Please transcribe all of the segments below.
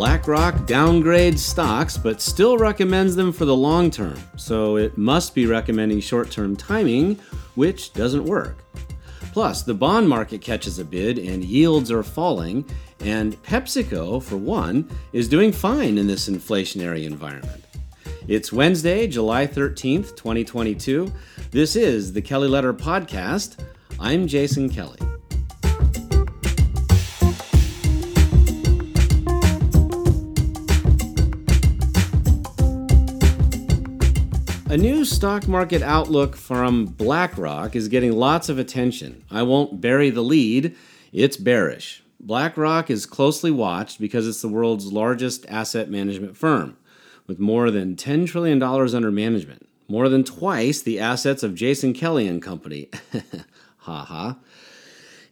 BlackRock downgrades stocks but still recommends them for the long term, so it must be recommending short term timing, which doesn't work. Plus, the bond market catches a bid and yields are falling, and PepsiCo, for one, is doing fine in this inflationary environment. It's Wednesday, July 13th, 2022. This is the Kelly Letter Podcast. I'm Jason Kelly. A new stock market outlook from BlackRock is getting lots of attention. I won't bury the lead, it's bearish. BlackRock is closely watched because it's the world's largest asset management firm, with more than $10 trillion under management, more than twice the assets of Jason Kelly and Company. ha ha.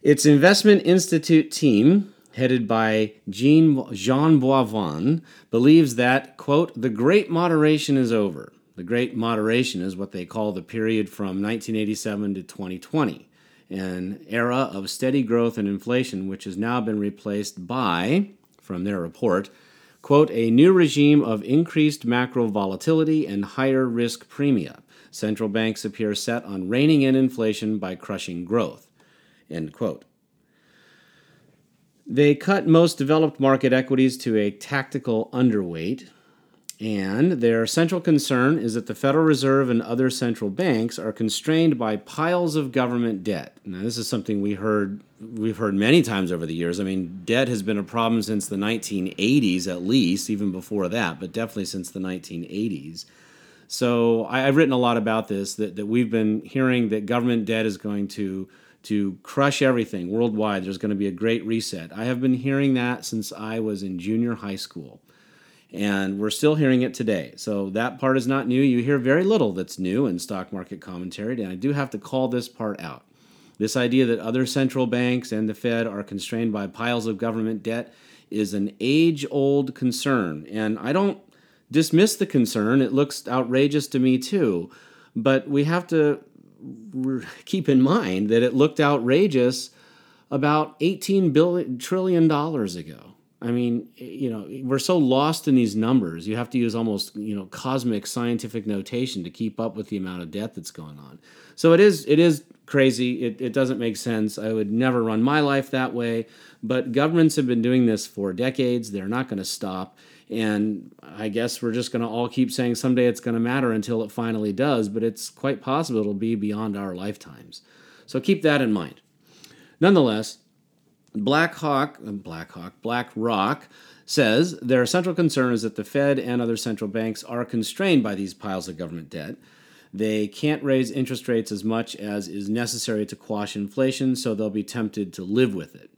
Its investment institute team, headed by Jean, Jean Boivin, believes that, quote, the great moderation is over. The Great Moderation is what they call the period from 1987 to 2020, an era of steady growth and inflation, which has now been replaced by, from their report, quote, a new regime of increased macro volatility and higher risk premia. Central banks appear set on reining in inflation by crushing growth, end quote. They cut most developed market equities to a tactical underweight, and their central concern is that the Federal Reserve and other central banks are constrained by piles of government debt. Now, this is something we heard we've heard many times over the years. I mean, debt has been a problem since the 1980s, at least, even before that, but definitely since the 1980s. So I, have written a lot about this. That, that we've been hearing that government debt is going to to crush everything worldwide. There's going to be a great reset. I have been hearing that since I was in junior high school and we're still hearing it today. So that part is not new. You hear very little that's new in stock market commentary, and I do have to call this part out. This idea that other central banks and the Fed are constrained by piles of government debt is an age old concern, and I don't dismiss the concern. It looks outrageous to me too, but we have to keep in mind that it looked outrageous about 18 billion trillion dollars ago. I mean, eh, you know, we're so lost in these numbers. You have to use almost, you know, cosmic scientific notation to keep up with the amount of debt that's going on. So it is it is crazy. It, it doesn't make sense. I would never run my life that way. But governments have been doing this for decades. They're not going to stop. And I guess we're just going to all keep saying someday it's going to matter until it finally does. But it's quite possible it'll be beyond our lifetimes. So keep that in mind. Nonetheless, Blackhawk, Hawk, Black Rock says their central concern is that the Fed and other central banks are constrained by these piles of government debt. They can't raise interest rates as much as is necessary to quash inflation, so they'll be tempted to live with it.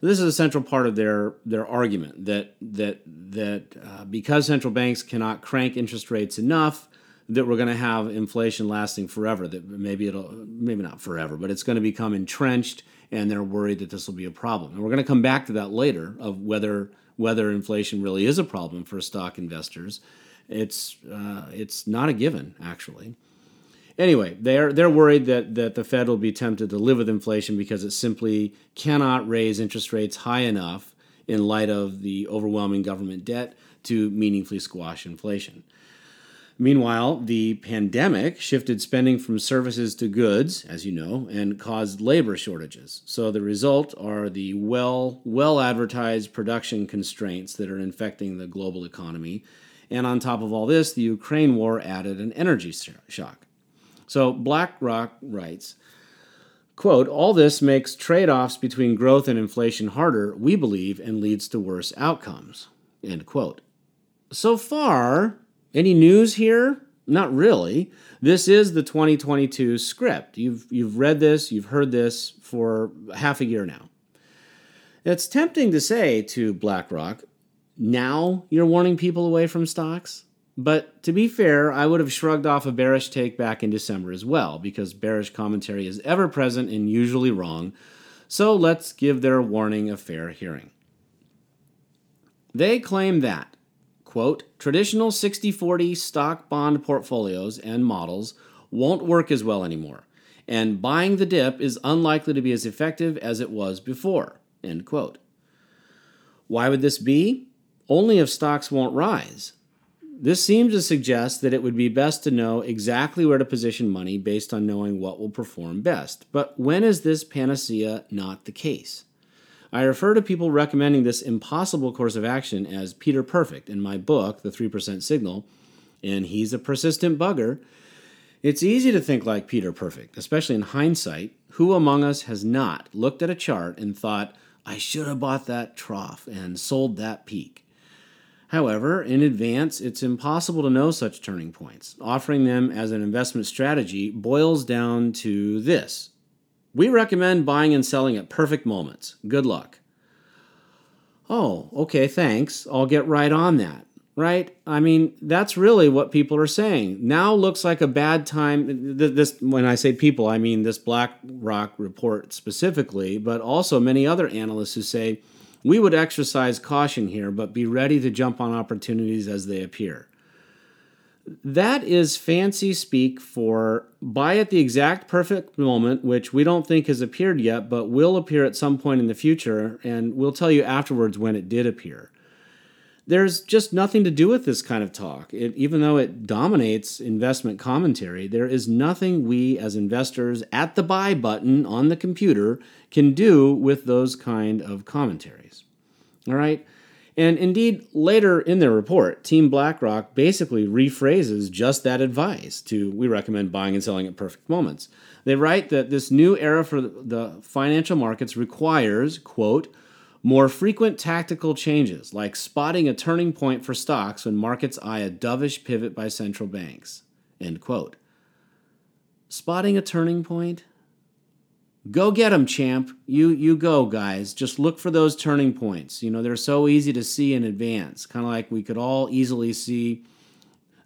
This is a central part of their, their argument that that that uh, because central banks cannot crank interest rates enough, that we're going to have inflation lasting forever. That maybe it'll maybe not forever, but it's going to become entrenched and they're worried that this will be a problem. And we're going to come back to that later of whether whether inflation really is a problem for stock investors. It's uh, it's not a given actually. Anyway, they're they're worried that that the Fed will be tempted to live with inflation because it simply cannot raise interest rates high enough in light of the overwhelming government debt to meaningfully squash inflation. Meanwhile, the pandemic shifted spending from services to goods, as you know, and caused labor shortages. So the result are the well well advertised production constraints that are infecting the global economy. And on top of all this, the Ukraine war added an energy shock. So BlackRock writes, quote, all this makes trade-offs between growth and inflation harder, we believe, and leads to worse outcomes. End quote. So far, any news here? Not really. This is the 2022 script. You've, you've read this, you've heard this for half a year now. It's tempting to say to BlackRock, now you're warning people away from stocks. But to be fair, I would have shrugged off a bearish take back in December as well, because bearish commentary is ever present and usually wrong. So let's give their warning a fair hearing. They claim that quote, traditional 60 40 stock bond portfolios and models won't work as well anymore, and buying the dip is unlikely to be as effective as it was before, end quote. Why would this be? only if stocks won't rise. This seems to suggest that it would be best to know exactly where to position money based on knowing what will perform best. But when is this panacea not the case? I refer to people recommending this impossible course of action as Peter Perfect in my book, The 3% Signal, and he's a persistent bugger. It's easy to think like Peter Perfect, especially in hindsight. Who among us has not looked at a chart and thought, I should have bought that trough and sold that peak? However, in advance, it's impossible to know such turning points. Offering them as an investment strategy boils down to this We recommend buying and selling at perfect moments. Good luck. Oh, okay, thanks. I'll get right on that. Right? I mean, that's really what people are saying. Now looks like a bad time. This, when I say people, I mean this BlackRock report specifically, but also many other analysts who say, we would exercise caution here, but be ready to jump on opportunities as they appear. That is fancy speak for buy at the exact perfect moment, which we don't think has appeared yet, but will appear at some point in the future, and we'll tell you afterwards when it did appear. There's just nothing to do with this kind of talk. It, even though it dominates investment commentary, there is nothing we as investors at the buy button on the computer can do with those kind of commentaries. All right? And indeed, later in their report, Team BlackRock basically rephrases just that advice to we recommend buying and selling at perfect moments. They write that this new era for the financial markets requires, quote, more frequent tactical changes, like spotting a turning point for stocks when markets eye a dovish pivot by central banks. End quote. Spotting a turning point? Go get them, champ. You you go, guys. Just look for those turning points. You know they're so easy to see in advance. Kind of like we could all easily see.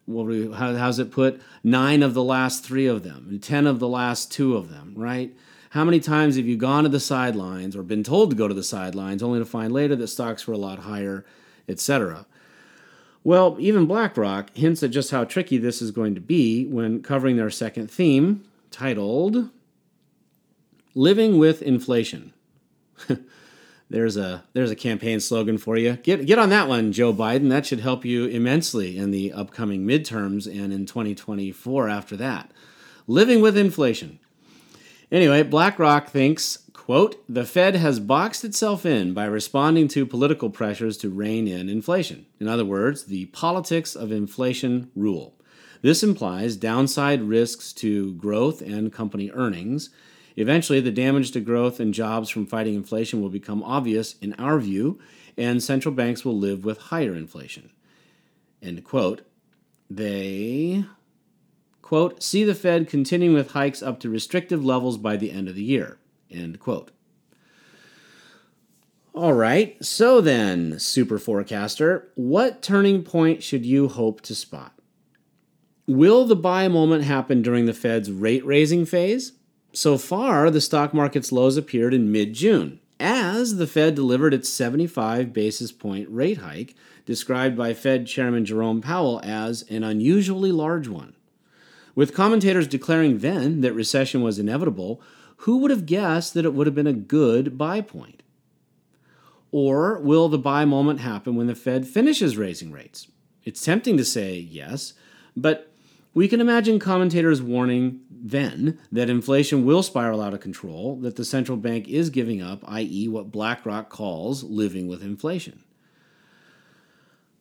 What we, how, how's it put? Nine of the last three of them, and ten of the last two of them, right? How many times have you gone to the sidelines or been told to go to the sidelines only to find later that stocks were a lot higher, etc.? Well, even BlackRock hints at just how tricky this is going to be when covering their second theme, titled Living with Inflation. there's a there's a campaign slogan for you. Get get on that one, Joe Biden. That should help you immensely in the upcoming midterms and in 2024 after that. Living with inflation. Anyway, BlackRock thinks, quote, the Fed has boxed itself in by responding to political pressures to rein in inflation. In other words, the politics of inflation rule. This implies downside risks to growth and company earnings. Eventually, the damage to growth and jobs from fighting inflation will become obvious in our view, and central banks will live with higher inflation. End quote. They quote, see the Fed continuing with hikes up to restrictive levels by the end of the year, end quote. All right, so then, super forecaster, what turning point should you hope to spot? Will the buy moment happen during the Fed's rate raising phase? So far, the stock market's lows appeared in mid June, as the Fed delivered its 75 basis point rate hike, described by Fed Chairman Jerome Powell as an unusually large one. With commentators declaring then that recession was inevitable, who would have guessed that it would have been a good buy point? Or will the buy moment happen when the Fed finishes raising rates? It's tempting to say yes, but we can imagine commentators warning then that inflation will spiral out of control, that the central bank is giving up, i.e., what BlackRock calls living with inflation.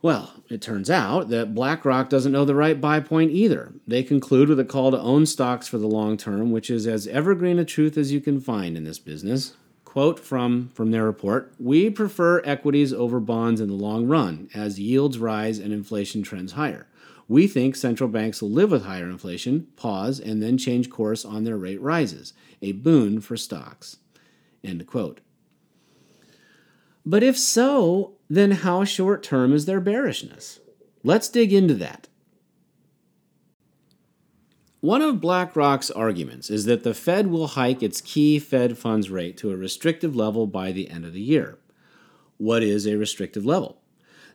Well, it turns out that BlackRock doesn't know the right buy point either. They conclude with a call to own stocks for the long term, which is as evergreen a truth as you can find in this business. Quote from, from their report We prefer equities over bonds in the long run as yields rise and inflation trends higher. We think central banks will live with higher inflation, pause, and then change course on their rate rises, a boon for stocks. End quote. But if so, then how short term is their bearishness? Let's dig into that. One of BlackRock's arguments is that the Fed will hike its key Fed funds rate to a restrictive level by the end of the year. What is a restrictive level?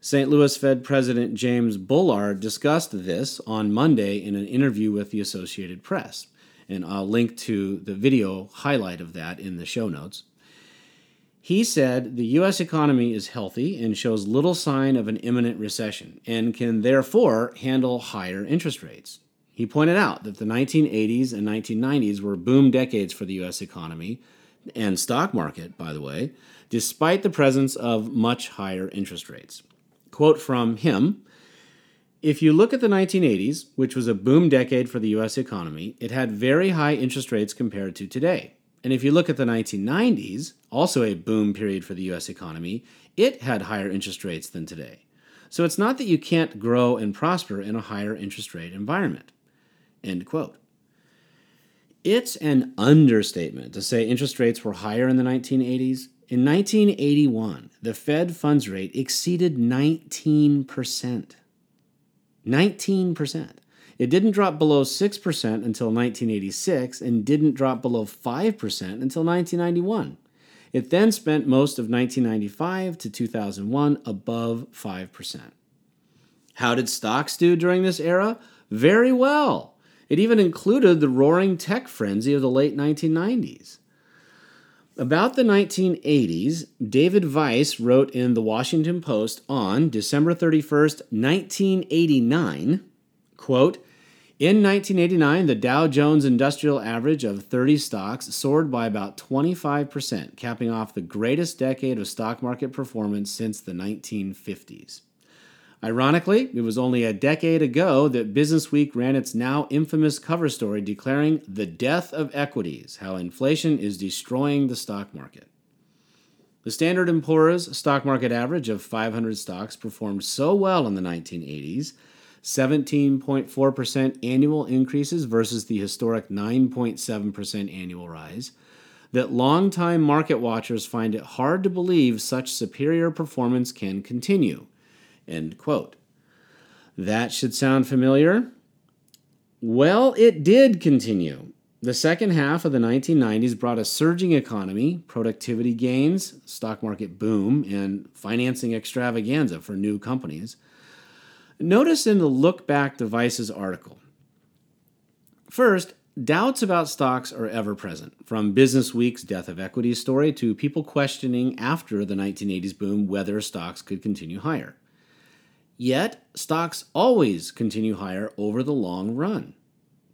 St. Louis Fed President James Bullard discussed this on Monday in an interview with the Associated Press, and I'll link to the video highlight of that in the show notes. He said the U.S. economy is healthy and shows little sign of an imminent recession and can therefore handle higher interest rates. He pointed out that the 1980s and 1990s were boom decades for the U.S. economy and stock market, by the way, despite the presence of much higher interest rates. Quote from him If you look at the 1980s, which was a boom decade for the U.S. economy, it had very high interest rates compared to today. And if you look at the 1990s, also a boom period for the US economy, it had higher interest rates than today. So it's not that you can't grow and prosper in a higher interest rate environment. End quote. It's an understatement to say interest rates were higher in the 1980s. In 1981, the Fed funds rate exceeded 19%. 19%. It didn't drop below 6% until 1986 and didn't drop below 5% until 1991. It then spent most of 1995 to 2001 above 5%. How did stocks do during this era? Very well. It even included the roaring tech frenzy of the late 1990s. About the 1980s, David Vise wrote in the Washington Post on December 31st, 1989, quote, in 1989, the Dow Jones Industrial Average of 30 stocks soared by about 25%, capping off the greatest decade of stock market performance since the 1950s. Ironically, it was only a decade ago that Businessweek ran its now infamous cover story declaring the death of equities, how inflation is destroying the stock market. The Standard & Poor's stock market average of 500 stocks performed so well in the 1980s 17.4% annual increases versus the historic 9.7% annual rise, that longtime market watchers find it hard to believe such superior performance can continue. End quote. That should sound familiar. Well, it did continue. The second half of the 1990s brought a surging economy, productivity gains, stock market boom, and financing extravaganza for new companies. Notice in the Look Back Devices article. First, doubts about stocks are ever present, from Business Week's death of equity story to people questioning after the 1980s boom whether stocks could continue higher. Yet, stocks always continue higher over the long run.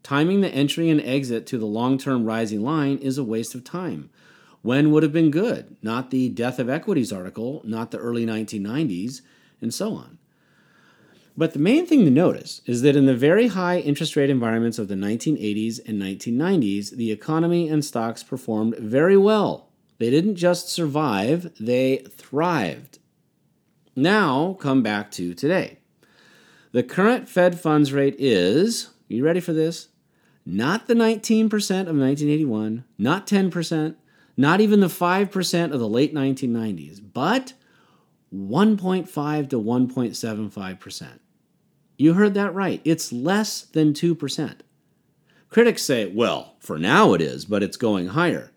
Timing the entry and exit to the long term rising line is a waste of time. When would have been good? Not the death of equities article, not the early 1990s, and so on. But the main thing to notice is that in the very high interest rate environments of the 1980s and 1990s, the economy and stocks performed very well. They didn't just survive, they thrived. Now, come back to today. The current Fed funds rate is, you ready for this? Not the 19% of 1981, not 10%, not even the 5% of the late 1990s, but 1.5 to 1.75%. You heard that right. It's less than 2%. Critics say, well, for now it is, but it's going higher.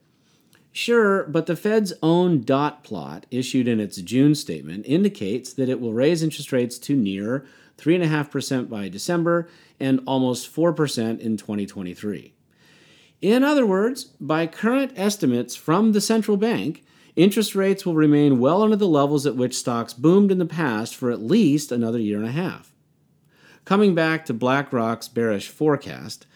Sure, but the Fed's own dot plot, issued in its June statement, indicates that it will raise interest rates to near 3.5% by December and almost 4% in 2023. In other words, by current estimates from the central bank, interest rates will remain well under the levels at which stocks boomed in the past for at least another year and a half. Coming back to BlackRock's bearish forecast,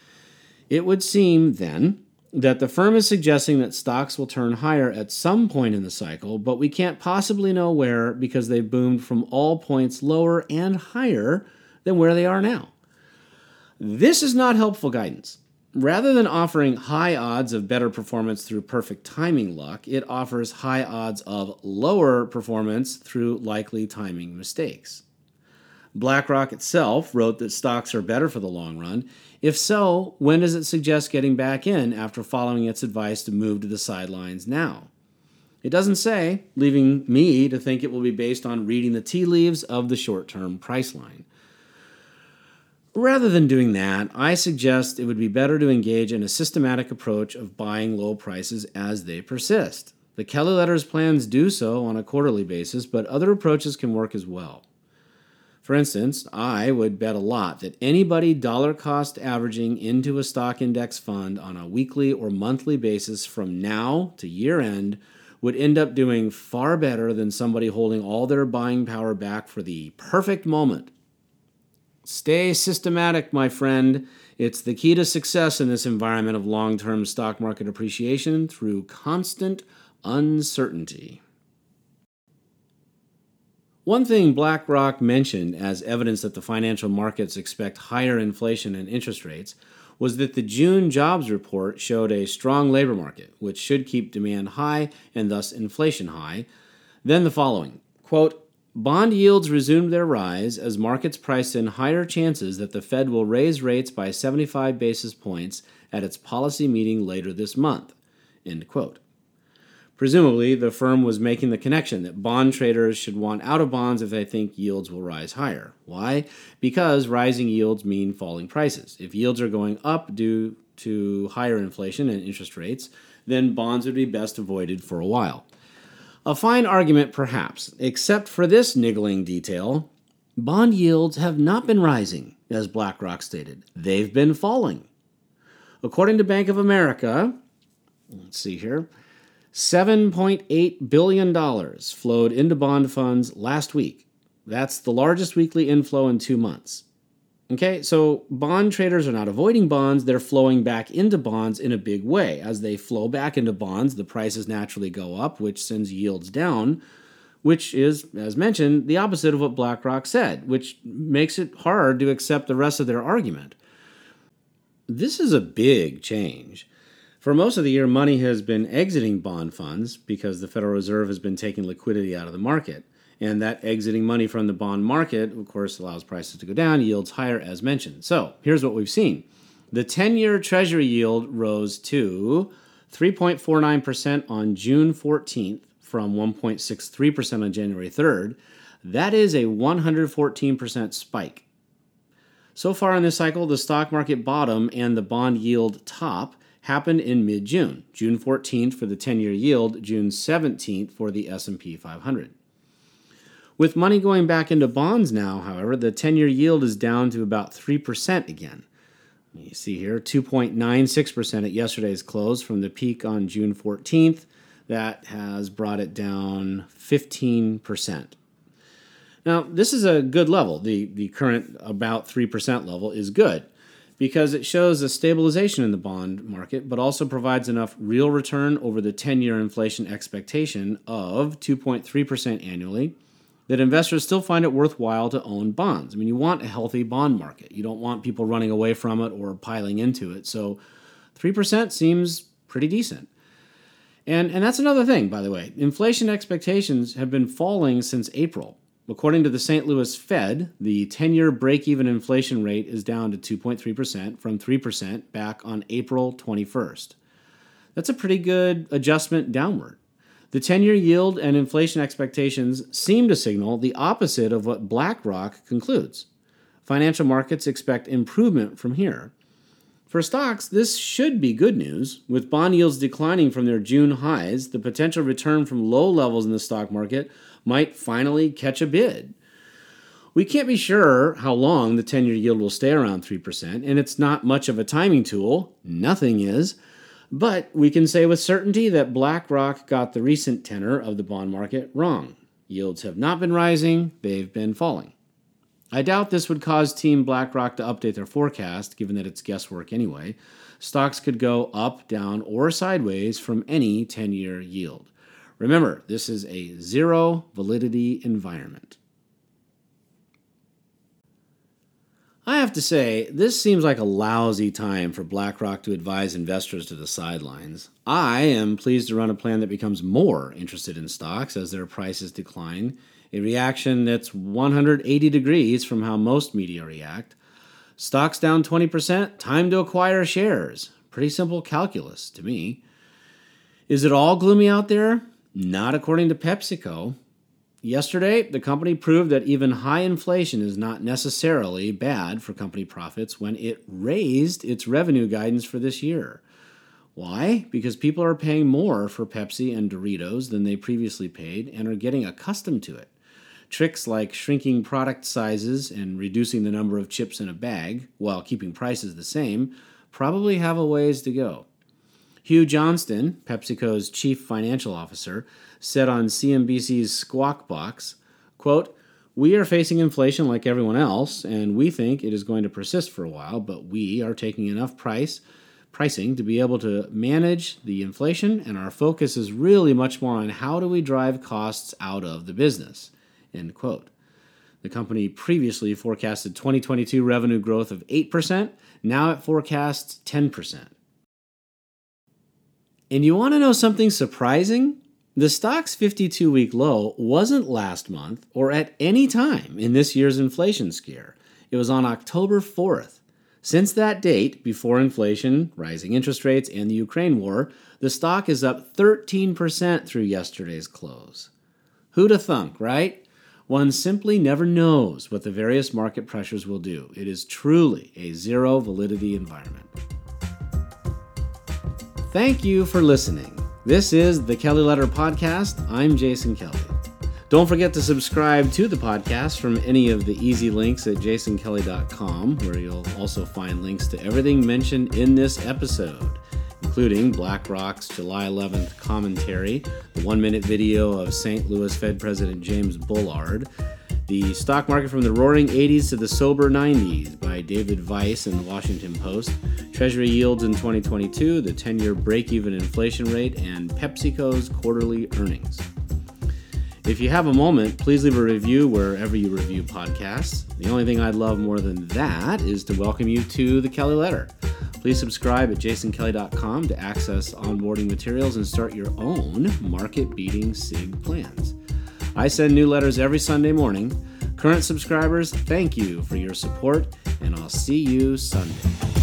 it would seem then that the firm is suggesting that stocks will turn higher at some point in the cycle, but we can't possibly know where because they've boomed from all points lower and higher than where they are now. This is not helpful guidance. Rather than offering high odds of better performance through perfect timing luck, it offers high odds of lower performance through likely timing mistakes. BlackRock itself wrote that stocks are better for the long run. If so, when does it suggest getting back in after following its advice to move to the sidelines now? It doesn't say, leaving me to think it will be based on reading the tea leaves of the short term price line. Rather than doing that, I suggest it would be better to engage in a systematic approach of buying low prices as they persist. The Kelly Letters plans do so on a quarterly basis, but other approaches can work as well. For instance, I would bet a lot that anybody dollar cost averaging into a stock index fund on a weekly or monthly basis from now to year end would end up doing far better than somebody holding all their buying power back for the perfect moment. Stay systematic, my friend. It's the key to success in this environment of long term stock market appreciation through constant uncertainty. One thing BlackRock mentioned as evidence that the financial markets expect higher inflation and interest rates was that the June jobs report showed a strong labor market, which should keep demand high and thus inflation high. Then the following quote, Bond yields resumed their rise as markets priced in higher chances that the Fed will raise rates by 75 basis points at its policy meeting later this month. End quote. Presumably, the firm was making the connection that bond traders should want out of bonds if they think yields will rise higher. Why? Because rising yields mean falling prices. If yields are going up due to higher inflation and interest rates, then bonds would be best avoided for a while. A fine argument, perhaps, except for this niggling detail bond yields have not been rising, as BlackRock stated. They've been falling. According to Bank of America, let's see here, $7.8 billion flowed into bond funds last week. That's the largest weekly inflow in two months. Okay, so bond traders are not avoiding bonds, they're flowing back into bonds in a big way. As they flow back into bonds, the prices naturally go up, which sends yields down, which is, as mentioned, the opposite of what BlackRock said, which makes it hard to accept the rest of their argument. This is a big change. For most of the year, money has been exiting bond funds because the Federal Reserve has been taking liquidity out of the market. And that exiting money from the bond market, of course, allows prices to go down, yields higher, as mentioned. So here's what we've seen the 10 year Treasury yield rose to 3.49% on June 14th from 1.63% on January 3rd. That is a 114% spike. So far in this cycle, the stock market bottom and the bond yield top happened in mid-June, June 14th for the 10-year yield, June 17th for the S&P 500. With money going back into bonds now, however, the 10-year yield is down to about 3% again. You see here 2.96% at yesterday's close from the peak on June 14th. That has brought it down 15%. Now, this is a good level. The, the current about 3% level is good because it shows a stabilization in the bond market, but also provides enough real return over the 10 year inflation expectation of 2.3% annually that investors still find it worthwhile to own bonds. I mean, you want a healthy bond market, you don't want people running away from it or piling into it. So 3% seems pretty decent. And, and that's another thing, by the way. Inflation expectations have been falling since April. According to the St. Louis Fed, the 10 year break even inflation rate is down to 2.3% from 3% back on April 21st. That's a pretty good adjustment downward. The 10 year yield and inflation expectations seem to signal the opposite of what BlackRock concludes. Financial markets expect improvement from here. For stocks, this should be good news. With bond yields declining from their June highs, the potential return from low levels in the stock market might finally catch a bid. We can't be sure how long the 10 year yield will stay around 3%, and it's not much of a timing tool. Nothing is. But we can say with certainty that BlackRock got the recent tenor of the bond market wrong. Yields have not been rising, they've been falling. I doubt this would cause Team BlackRock to update their forecast, given that it's guesswork anyway. Stocks could go up, down, or sideways from any 10 year yield. Remember, this is a zero validity environment. I have to say, this seems like a lousy time for BlackRock to advise investors to the sidelines. I am pleased to run a plan that becomes more interested in stocks as their prices decline, a reaction that's 180 degrees from how most media react. Stocks down 20%, time to acquire shares. Pretty simple calculus to me. Is it all gloomy out there? Not according to PepsiCo. Yesterday, the company proved that even high inflation is not necessarily bad for company profits when it raised its revenue guidance for this year. Why? Because people are paying more for Pepsi and Doritos than they previously paid and are getting accustomed to it. Tricks like shrinking product sizes and reducing the number of chips in a bag while keeping prices the same probably have a ways to go. Hugh Johnston, PepsiCo's chief financial officer, said on CNBC's Squawk Box, quote, we are facing inflation like everyone else, and we think it is going to persist for a while, but we are taking enough price pricing to be able to manage the inflation, and our focus is really much more on how do we drive costs out of the business. End quote. The company previously forecasted 2022 revenue growth of 8%, now it forecasts 10%. And you want to know something surprising? The stock's 52 week low wasn't last month or at any time in this year's inflation scare. It was on October 4th. Since that date, before inflation, rising interest rates, and the Ukraine war, the stock is up 13% through yesterday's close. Who'da thunk, right? One simply never knows what the various market pressures will do. It is truly a zero validity environment. Thank you for listening. This is the Kelly Letter Podcast. I'm Jason Kelly. Don't forget to subscribe to the podcast from any of the easy links at jasonkelly.com, where you'll also find links to everything mentioned in this episode, including BlackRock's July 11th commentary, the one minute video of St. Louis Fed President James Bullard, the stock market from the roaring 80s to the sober 90s by David Vise in the Washington Post, Treasury yields in 2022, the 10 year break even inflation rate, and PepsiCo's quarterly earnings. If you have a moment, please leave a review wherever you review podcasts. The only thing I'd love more than that is to welcome you to the Kelly Letter. Please subscribe at jasonkelly.com to access onboarding materials and start your own market beating SIG plans. I send new letters every Sunday morning. Current subscribers, thank you for your support, and I'll see you Sunday.